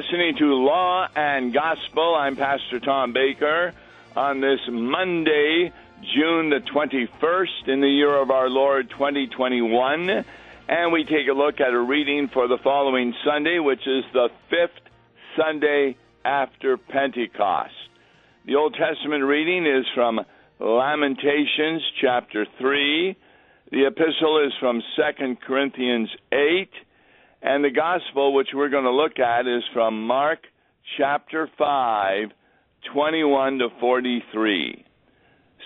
listening to Law and Gospel. I'm Pastor Tom Baker on this Monday, June the 21st, in the year of our Lord 2021. And we take a look at a reading for the following Sunday, which is the fifth Sunday after Pentecost. The Old Testament reading is from Lamentations chapter 3. The epistle is from 2 Corinthians 8 and the gospel, which we're going to look at, is from Mark chapter 5, 21 to 43.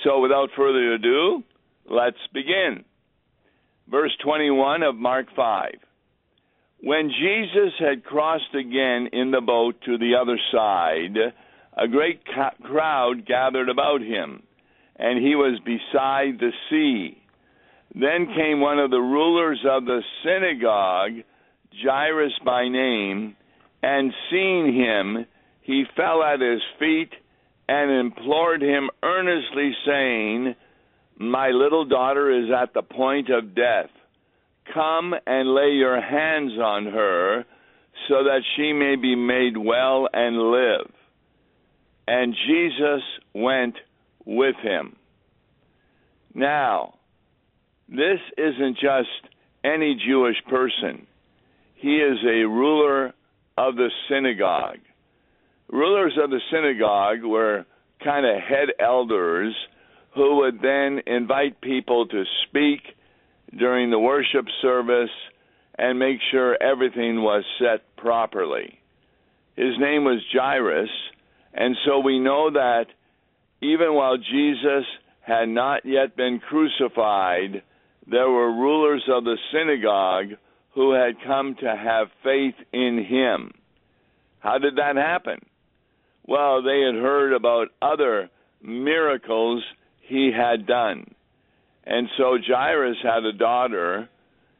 So without further ado, let's begin. Verse 21 of Mark 5. When Jesus had crossed again in the boat to the other side, a great crowd gathered about him, and he was beside the sea. Then came one of the rulers of the synagogue Jairus by name, and seeing him, he fell at his feet and implored him earnestly, saying, My little daughter is at the point of death. Come and lay your hands on her, so that she may be made well and live. And Jesus went with him. Now, this isn't just any Jewish person. He is a ruler of the synagogue. Rulers of the synagogue were kind of head elders who would then invite people to speak during the worship service and make sure everything was set properly. His name was Jairus, and so we know that even while Jesus had not yet been crucified, there were rulers of the synagogue who had come to have faith in him. How did that happen? Well, they had heard about other miracles he had done. And so Jairus had a daughter.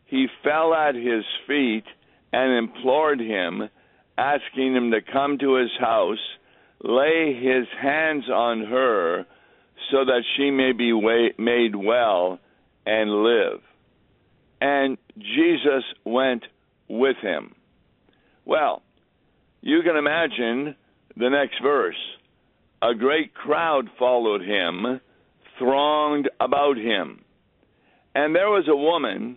He fell at his feet and implored him, asking him to come to his house, lay his hands on her, so that she may be made well and live and Jesus went with him. Well, you can imagine the next verse. A great crowd followed him, thronged about him. And there was a woman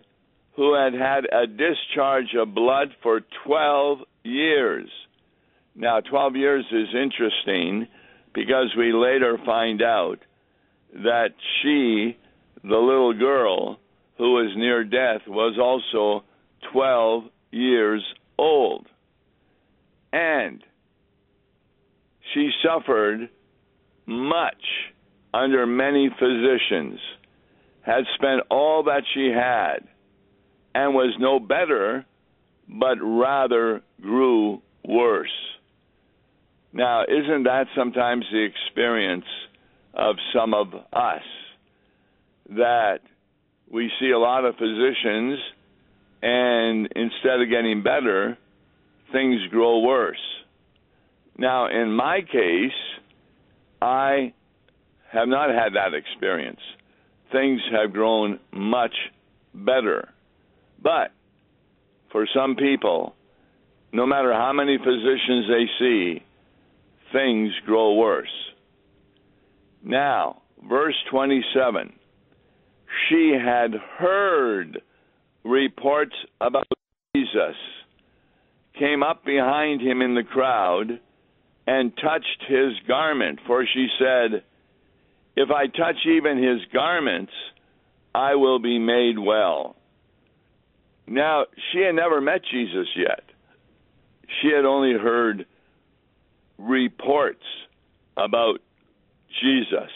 who had had a discharge of blood for 12 years. Now, 12 years is interesting because we later find out that she, the little girl, who was near death, was also 12 years old. And she suffered much under many physicians, had spent all that she had, and was no better, but rather grew worse. Now, isn't that sometimes the experience of some of us? That we see a lot of physicians, and instead of getting better, things grow worse. Now, in my case, I have not had that experience. Things have grown much better. But for some people, no matter how many physicians they see, things grow worse. Now, verse 27 she had heard reports about Jesus, came up behind him in the crowd, and touched his garment. For she said, If I touch even his garments, I will be made well. Now, she had never met Jesus yet. She had only heard reports about Jesus.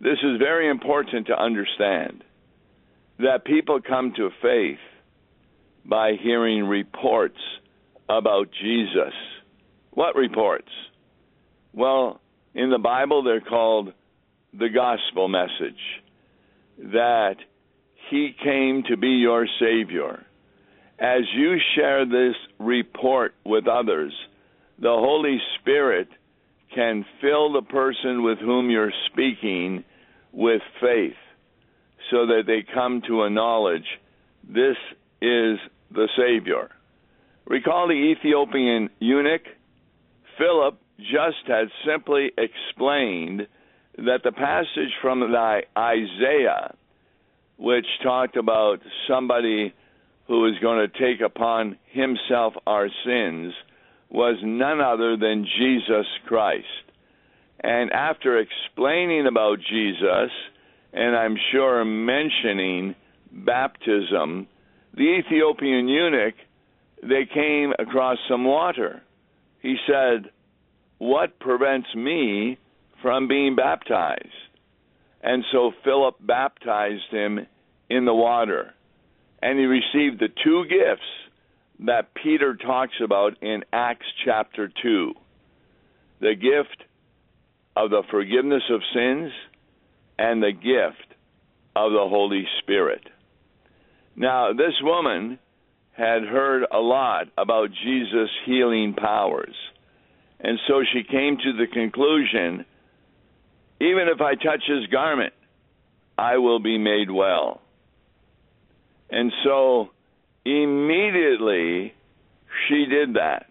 This is very important to understand that people come to faith by hearing reports about Jesus. What reports? Well, in the Bible, they're called the gospel message that he came to be your Savior. As you share this report with others, the Holy Spirit can fill the person with whom you're speaking faith so that they come to a knowledge this is the Savior. Recall the Ethiopian eunuch? Philip just had simply explained that the passage from the Isaiah, which talked about somebody who was going to take upon himself our sins, was none other than Jesus Christ. And after explaining about Jesus, and I'm sure mentioning baptism, the Ethiopian eunuch, they came across some water. He said, What prevents me from being baptized? And so Philip baptized him in the water. And he received the two gifts that Peter talks about in Acts chapter 2 the gift of the forgiveness of sins and the gift of the Holy Spirit. Now, this woman had heard a lot about Jesus' healing powers. And so she came to the conclusion even if I touch his garment, I will be made well. And so immediately she did that.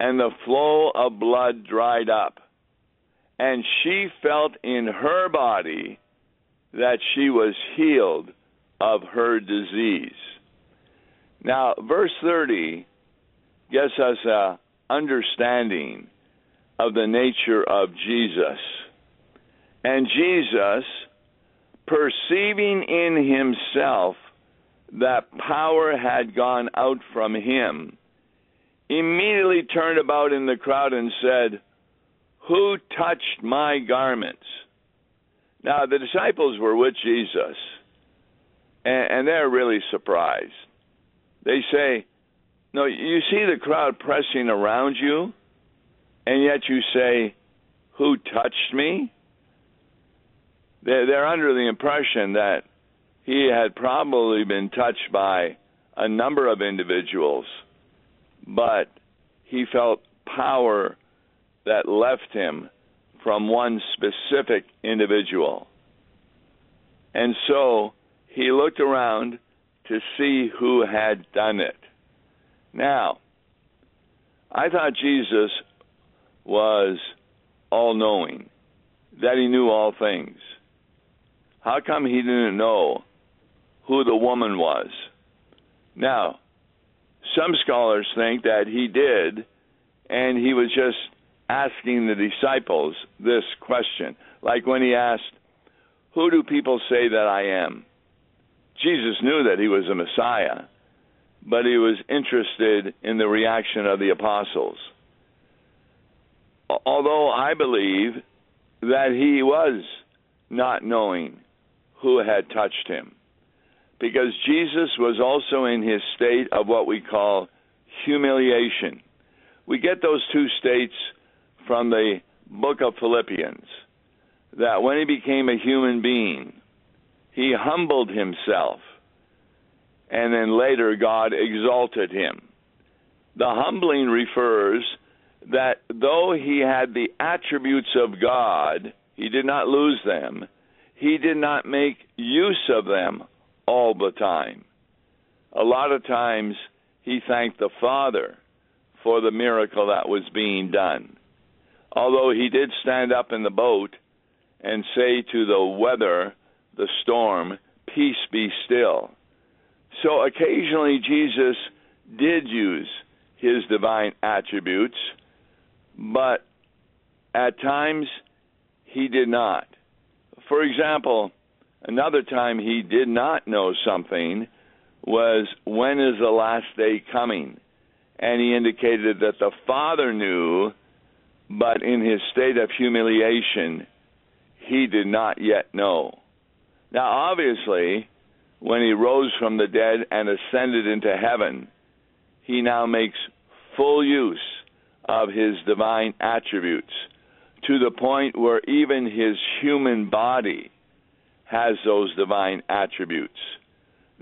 And the flow of blood dried up. And she felt in her body that she was healed of her disease. Now, verse 30 gives us a understanding of the nature of Jesus. And Jesus, perceiving in himself that power had gone out from him, immediately turned about in the crowd and said, Who touched my garments? Now, the disciples were with Jesus, and, and they're really surprised. They say, No, you see the crowd pressing around you, and yet you say, Who touched me? They're, they're under the impression that he had probably been touched by a number of individuals, but he felt power that left him from one specific individual. And so he looked around to see who had done it. Now, I thought Jesus was all knowing, that he knew all things. How come he didn't know who the woman was? Now, some scholars think that he did, and he was just asking the disciples this question. Like when he asked, Who do people say that I am? Jesus knew that he was a Messiah, but he was interested in the reaction of the apostles. Although I believe that he was not knowing who had touched him, because Jesus was also in his state of what we call humiliation. We get those two states from the book of Philippians that when he became a human being, he humbled himself, and then later God exalted him. The humbling refers that though he had the attributes of God, he did not lose them. He did not make use of them all the time. A lot of times he thanked the Father for the miracle that was being done. Although he did stand up in the boat and say to the weather, the storm, Peace be still. So occasionally Jesus did use his divine attributes, but at times he did not. For example, another time he did not know something was when is the last day coming? And he indicated that the Father knew, but in his state of humiliation, he did not yet know. Now, obviously, when he rose from the dead and ascended into heaven, he now makes full use of his divine attributes to the point where even his human body has those divine attributes.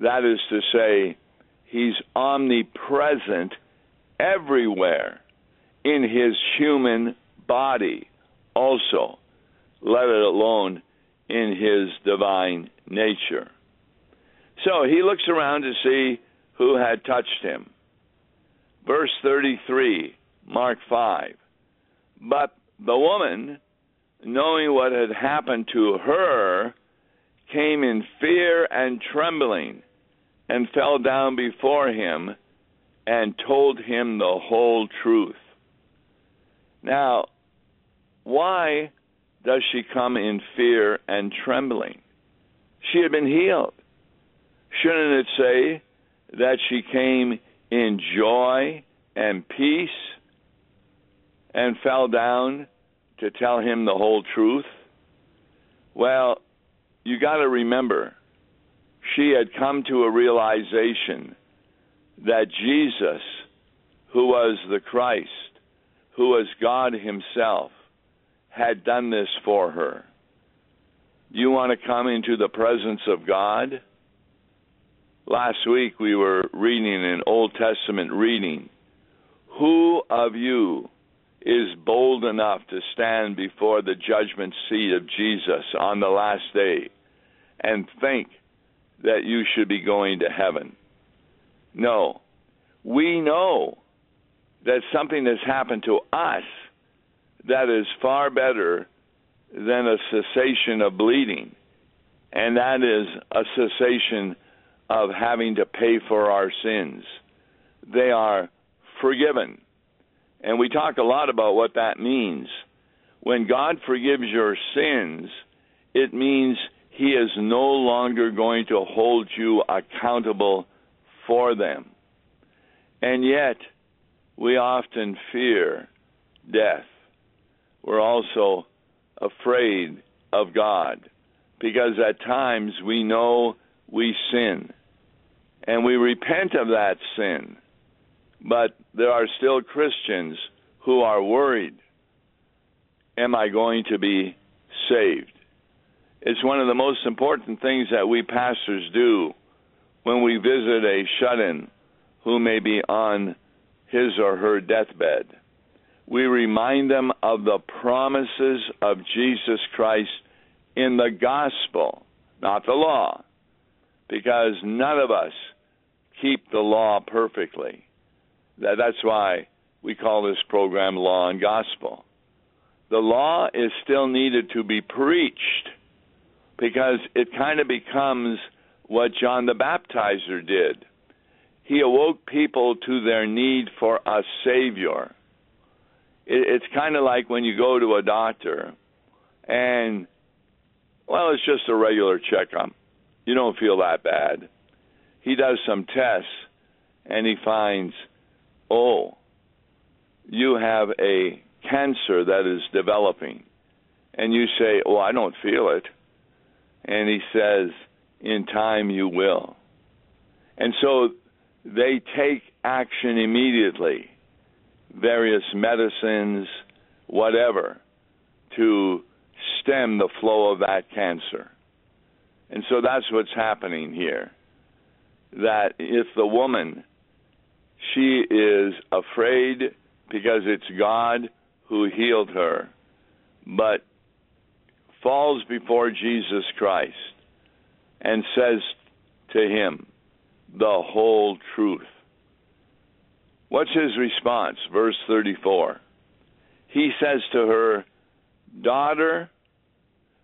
That is to say, he's omnipresent everywhere in his human body, also, let it alone in his divine nature. So he looks around to see who had touched him. Verse 33, Mark 5. But the woman, knowing what had happened to her, came in fear and trembling and fell down before him and told him the whole truth. Now, why does she come in fear and trembling? She had been healed. Shouldn't it say that she came in joy and peace and fell down to tell him the whole truth? Well, you got to remember, she had come to a realization that Jesus, who was the Christ, who was God Himself, had done this for her. You want to come into the presence of God? Last week we were reading an Old Testament reading. Who of you is bold enough to stand before the judgment seat of Jesus on the last day and think that you should be going to heaven? No. We know that something has happened to us that is far better than a cessation of bleeding, and that is a cessation of having to pay for our sins. They are forgiven. And we talk a lot about what that means. When God forgives your sins, it means He is no longer going to hold you accountable for them. And yet, we often fear death. We're also afraid of God because at times we know we sin and we repent of that sin. But there are still Christians who are worried Am I going to be saved? It's one of the most important things that we pastors do when we visit a shut in who may be on his or her deathbed. We remind them of the promises of Jesus Christ in the gospel, not the law, because none of us keep the law perfectly. That's why we call this program Law and Gospel. The law is still needed to be preached because it kind of becomes what John the Baptizer did. He awoke people to their need for a Savior. It, it's kind of like when you go to a doctor and, well, it's just a regular checkup. You don't feel that bad he does some tests and he finds, oh, you have a cancer that is developing. And you say, oh, I don't feel it. And he says, in time you will. And so they take action immediately, various medicines, whatever, to stem the flow of that cancer. And so that's what's happening here that if the woman she is afraid because it's God who healed her, but falls before Jesus Christ and says to him the whole truth. What's his response? Verse 34. He says to her, Daughter,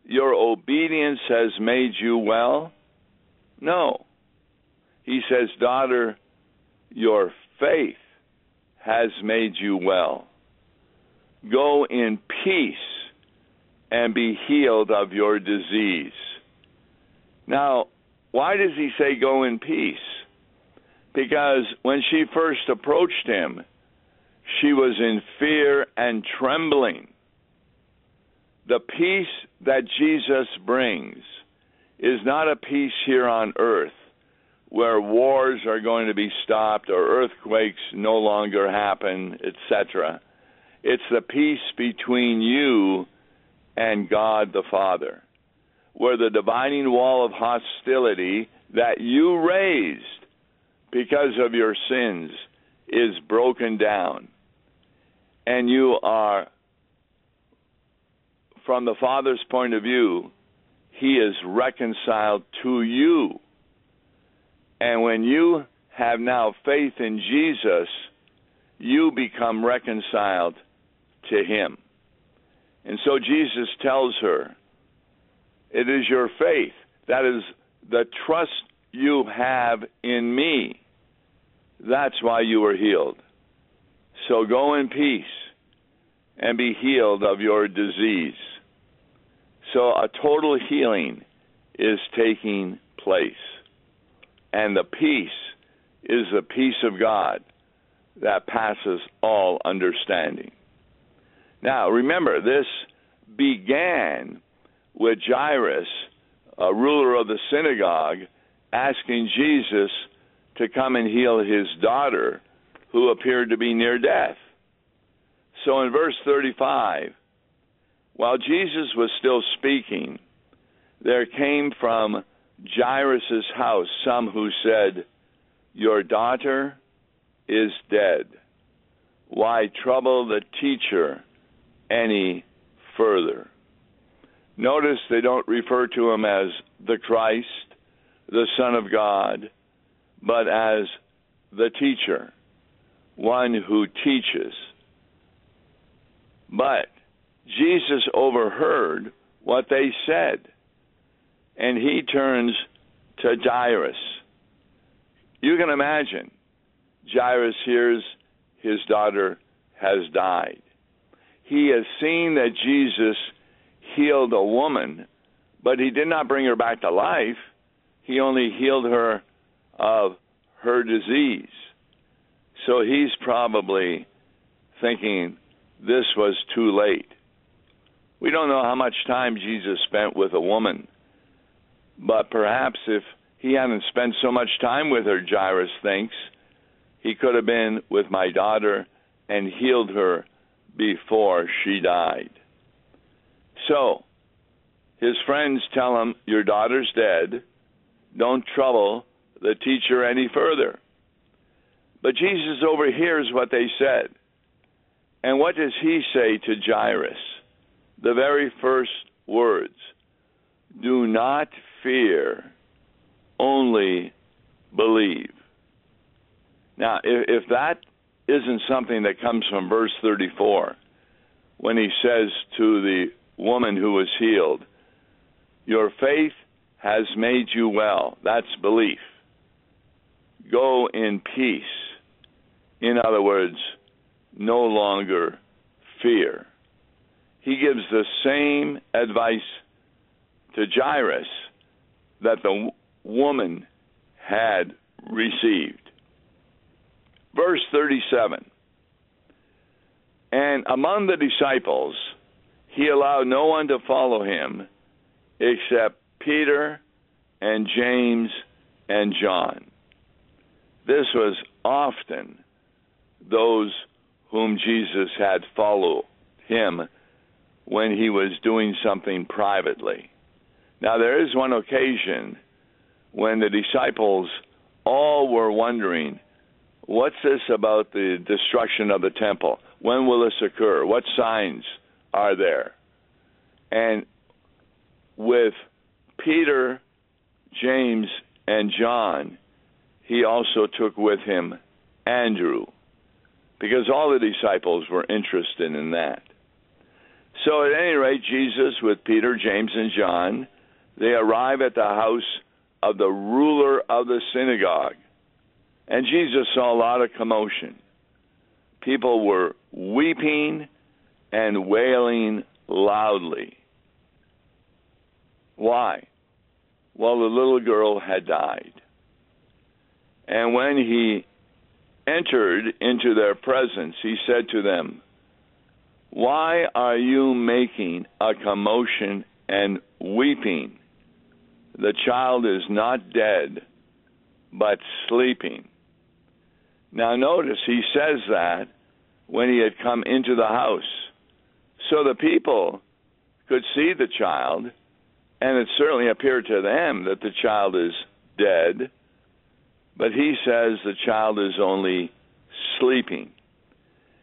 your obedience has made you well? No. He says, Daughter, your faith has made you well. Go in peace and be healed of your disease. Now, why does he say go in peace? Because when she first approached him, she was in fear and trembling. The peace that Jesus brings is not a peace here on earth where wars are going to be stopped or earthquakes no longer happen, etc. It's the peace between you and God the Father, where the dividing wall of hostility that you raised because of your sins is broken down. And you are, from the Father's point of view, He is reconciled to you and when you have now faith in Jesus, you become reconciled to him. And so Jesus tells her, It is your faith, that is the trust you have in me. That's why you were healed. So go in peace and be healed of your disease. So a total healing is taking place. And the peace is the peace of God that passes all understanding. Now, remember, this began with Jairus, a ruler of the synagogue, asking Jesus to come and heal his daughter, who appeared to be near death. So in verse 35, while Jesus was still speaking, there came from Jairus' house some who said, Your daughter is dead. Why trouble the teacher any further? Notice they don't refer to him as the Christ, the Son of God, but as the teacher, one who teaches. But Jesus overheard what they said, and he turns to Jairus. You can imagine, Jairus hears his daughter has died. He has seen that Jesus healed a woman, but he did not bring her back to life. He only healed her of her disease. So he's probably thinking this was too late. We don't know how much time Jesus spent with a woman, but perhaps if he hadn't spent so much time with her, Jairus thinks, he could have been with my daughter and healed her before she died. So, his friends tell him, Your daughter's dead. Don't trouble the teacher any further. But Jesus overhears what they said. And what does he say to Jairus? The very first words Do not fear, only believe. Now, if, if that isn't something that comes from verse 34, when he says to the woman who was healed, Your faith has made you well. That's belief. Go in peace. In other words, no longer fear. He gives the same advice to Jairus that the woman had received. Verse 37 And among the disciples, he allowed no one to follow him except Peter and James and John. This was often those whom Jesus had follow him when he was doing something privately. Now, there is one occasion when the disciples all were wondering, what's this about the destruction of the temple? When will this occur? What signs are there? And with Peter, James, and John, he also took with him Andrew, because all the disciples were interested in that. So, at any rate, Jesus, with Peter, James, and John, they arrive at the house of the ruler of the synagogue. And Jesus saw a lot of commotion. People were weeping and wailing loudly. Why? Well, the little girl had died. And when he entered into their presence, he said to them, Why are you making a commotion and weeping? The child is not dead, but sleeping. Now, notice he says that when he had come into the house. So the people could see the child, and it certainly appeared to them that the child is dead but he says the child is only sleeping.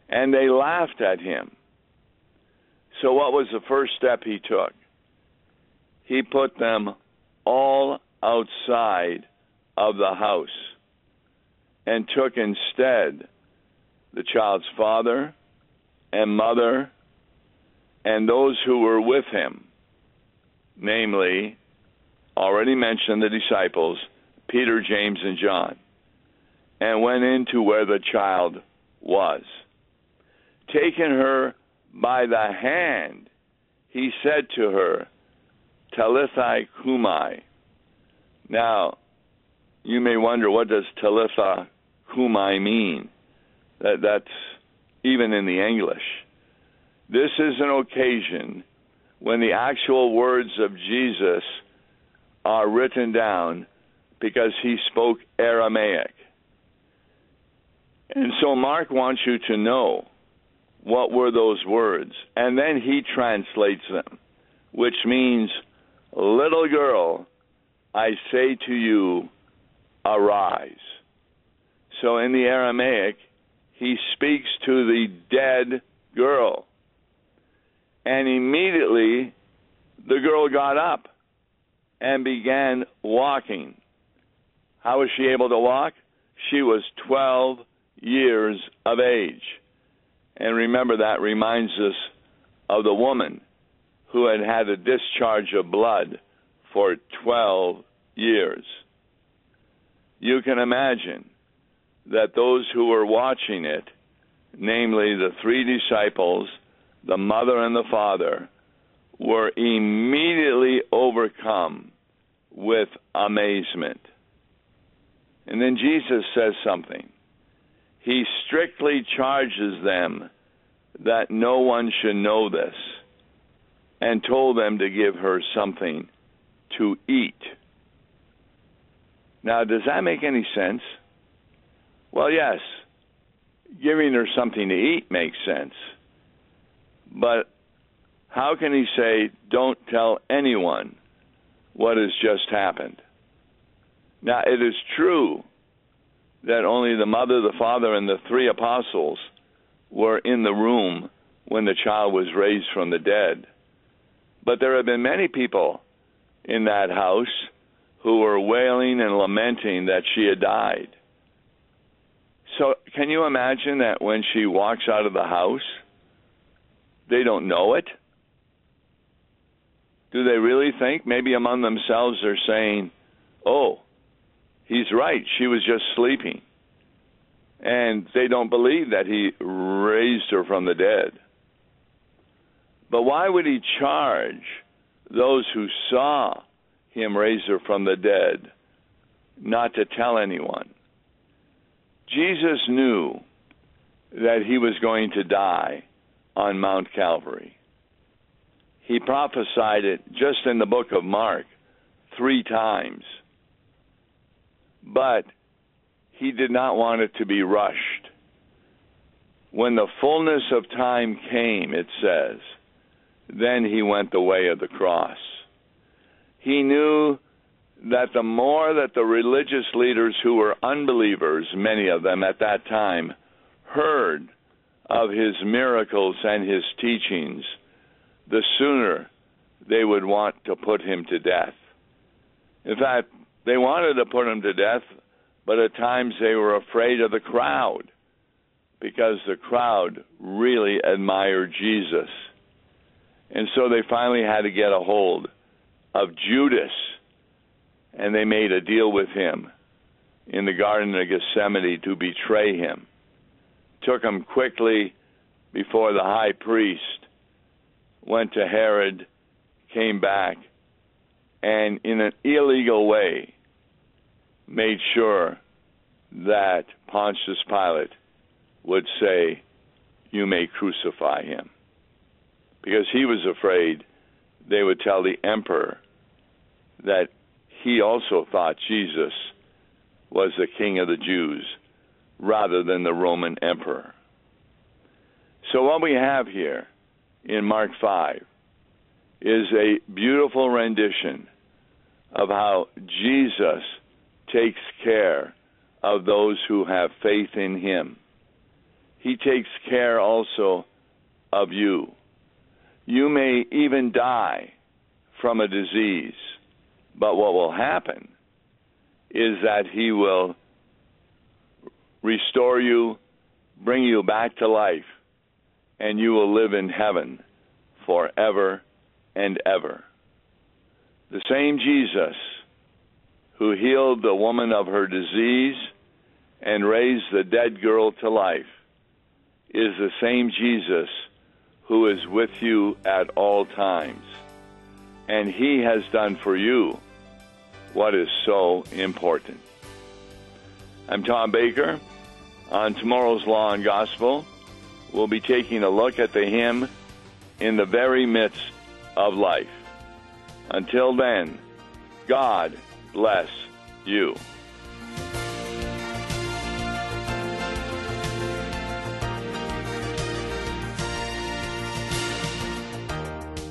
And they laughed at him. So, what was the first step he took? He put them all outside of the house and took instead the child's father and mother and those who were with him, namely, already mentioned the disciples, Peter, James, and John, and went into where the child was. Taking her by the hand, he said to her, Talitha cumi. Now, you may wonder what does Talitha cumi mean? That that's even in the English. This is an occasion when the actual words of Jesus are written down because he spoke Aramaic. And so Mark wants you to know what were those words. And then he translates them, which means, Little girl, I say to you, arise. So in the Aramaic, he speaks to the dead girl. And immediately the girl got up and began walking. How was she able to walk? She was 12 years of age. And remember, that reminds us of the woman who had had a discharge of blood for 12 years. You can imagine that those who were watching it, namely the three disciples, the mother and the father, were immediately overcome with amazement. And then Jesus says something. He strictly charges them that no one should know this and told them to give her something to eat. Now, does that make any sense? Well, yes. Giving her something to eat makes sense. But how can he say, don't tell anyone what has just happened? Now, it is true that only the mother, the father, and the three apostles were in the room when the child was raised from the dead. But there have been many people in that house who were wailing and lamenting that she had died. So, can you imagine that when she walks out of the house, they don't know it? Do they really think? Maybe among themselves they're saying, oh, he's right. She was just sleeping. And they don't believe that he raised her from the dead. But why would he charge those who saw him raise her from the dead not to tell anyone? Jesus knew that he was going to die on Mount Calvary. He prophesied it just in the book of Mark three times. But he did not want it to be rushed. When the fullness of time came, it says, then he went the way of the cross. He knew that the more that the religious leaders who were unbelievers, many of them at that time, heard of his miracles and his teachings, the sooner they would want to put him to death. In fact, they wanted to put him to death, but at times they were afraid of the crowd because the crowd really admired Jesus. And so they finally had to get a hold of Judas, and they made a deal with him in the Garden of Gethsemane to betray him. Took him quickly before the high priest went to Herod, came back, and in an illegal way made sure that Pontius Pilate would say, You may crucify him. Because he was afraid they would tell the emperor that he also thought Jesus was the king of the Jews rather than the Roman emperor. So, what we have here in Mark 5 is a beautiful rendition of how Jesus takes care of those who have faith in him. He takes care also of you. You may even die from a disease, but what will happen is that he will restore you, bring you back to life, and you will live in heaven forever and ever. The same Jesus who healed the woman of her disease and raised the dead girl to life is the same Jesus who is with you at all times. And he has done for you what is so important. I'm Tom Baker. On tomorrow's Law and Gospel, we'll be taking a look at the hymn in the very midst of life. Until then, God bless you.